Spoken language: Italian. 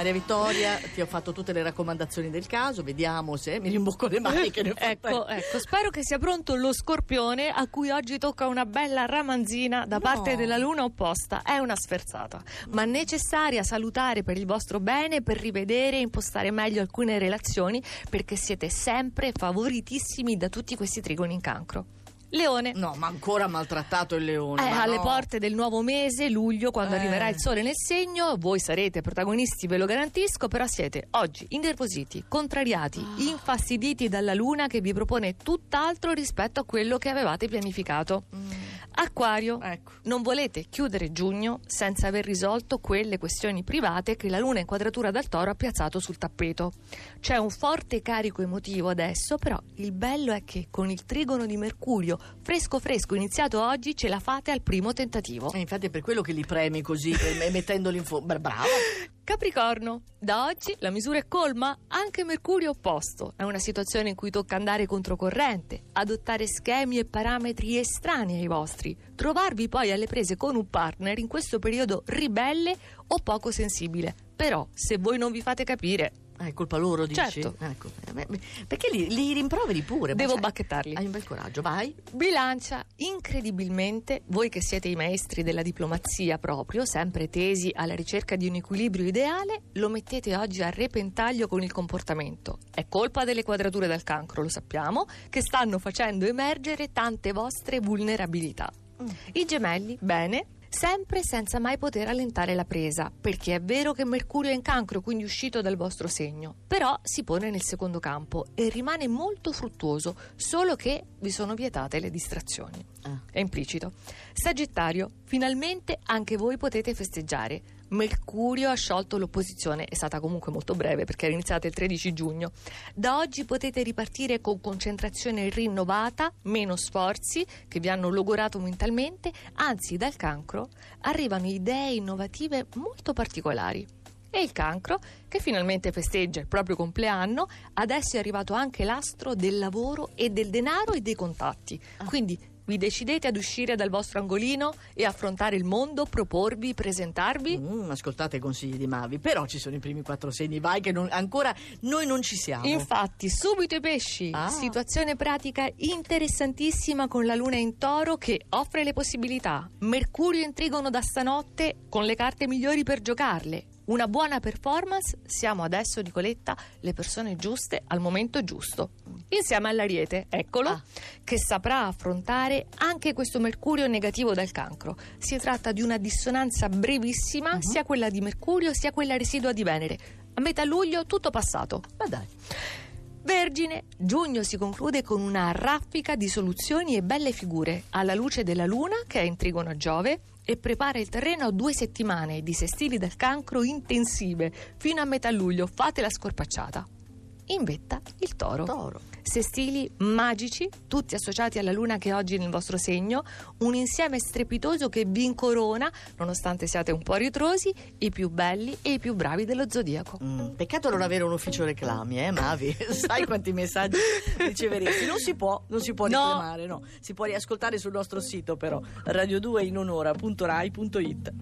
Maria Vittoria, ti ho fatto tutte le raccomandazioni del caso, vediamo se mi rimbocco le maniche. Ecco, ecco, spero che sia pronto lo scorpione a cui oggi tocca una bella ramanzina da No. parte della luna opposta. È una sferzata, ma necessaria, salutare per il vostro bene, per rivedere e impostare meglio alcune relazioni, perché siete sempre favoritissimi da tutti questi trigoni in cancro. Leone. No, ma ancora maltrattato il leone. Eh, alle no. porte del nuovo mese, luglio, quando Eh. arriverà il sole nel segno, voi sarete protagonisti, ve lo garantisco, però siete oggi innervositi, contrariati, Ah. infastiditi dalla luna che vi propone tutt'altro rispetto a quello che avevate pianificato. Mm, Acquario, ecco. non volete chiudere giugno senza aver risolto quelle questioni private che la luna in quadratura dal toro ha piazzato sul tappeto. C'è un forte carico emotivo adesso, però il bello è che con il trigono di Mercurio fresco fresco iniziato oggi ce la fate al primo tentativo. Eh, infatti è per quello che li premi così, mettendoli in fuoco. Brava. Capricorno, da oggi la misura è colma, anche Mercurio opposto. È una situazione in cui tocca andare controcorrente, adottare schemi e parametri estranei ai vostri, trovarvi poi alle prese con un partner in questo periodo ribelle o poco sensibile. Però, se voi non vi fate capire, Ah, è colpa loro, dici? Certo. Ecco. Eh, Perché li, li rimproveri pure? devo sai, bacchettarli. Hai un bel coraggio, vai. Bilancia, incredibilmente, voi che siete i maestri della diplomazia proprio, sempre tesi alla ricerca di un equilibrio ideale, lo mettete oggi a repentaglio con il comportamento. È colpa delle quadrature del cancro, lo sappiamo, che stanno facendo emergere tante vostre vulnerabilità. I gemelli, bene. Sempre senza mai poter allentare la presa, perché è vero che Mercurio è in cancro, quindi uscito dal vostro segno, però si pone nel secondo campo e rimane molto fruttuoso, solo che vi sono vietate le distrazioni. Ah. È implicito. Sagittario, finalmente anche voi potete festeggiare. Mercurio ha sciolto l'opposizione, è stata comunque molto breve perché era iniziata il 13 giugno. Da oggi potete ripartire con concentrazione rinnovata, meno sforzi che vi hanno logorato mentalmente, anzi dal cancro arrivano idee innovative molto particolari. E il cancro, che finalmente festeggia il proprio compleanno, adesso è arrivato anche l'astro del lavoro e del denaro e dei contatti. Quindi vi decidete ad uscire dal vostro angolino e affrontare il mondo, proporvi, presentarvi? Mm, ascoltate i consigli di Mavi, però ci sono i primi quattro segni, vai che non- ancora noi non ci siamo. Infatti, subito i pesci. Ah. Situazione pratica interessantissima con la luna in toro che offre le possibilità. Mercurio in trigono da stanotte con le carte migliori per giocarle. Una buona performance, siamo adesso, Nicoletta, le persone giuste al momento giusto. Insieme all'Ariete, eccolo, Ah. che saprà affrontare anche questo Mercurio negativo dal cancro. Si tratta di una dissonanza brevissima, Mhm. sia quella di Mercurio sia quella residua di Venere. A metà luglio tutto passato. Ma dai. Vergine, giugno si conclude con una raffica di soluzioni e belle figure alla luce della luna che è in trigono a Giove e prepara il terreno a due settimane di sestili del cancro intensive fino a metà luglio. Fate la scorpacciata. In vetta il toro. Toro. Sestili magici, tutti associati alla luna che è oggi nel vostro segno, un insieme strepitoso che vi incorona, nonostante siate un po' ritrosi, i più belli e i più bravi dello zodiaco. Mm, peccato non avere un ufficio reclami, eh, Mavi? Sai quanti messaggi riceveresti? Non si può, non si può No. reclamare, no. Si può riascoltare sul nostro sito, però. radio2inunora.rai.it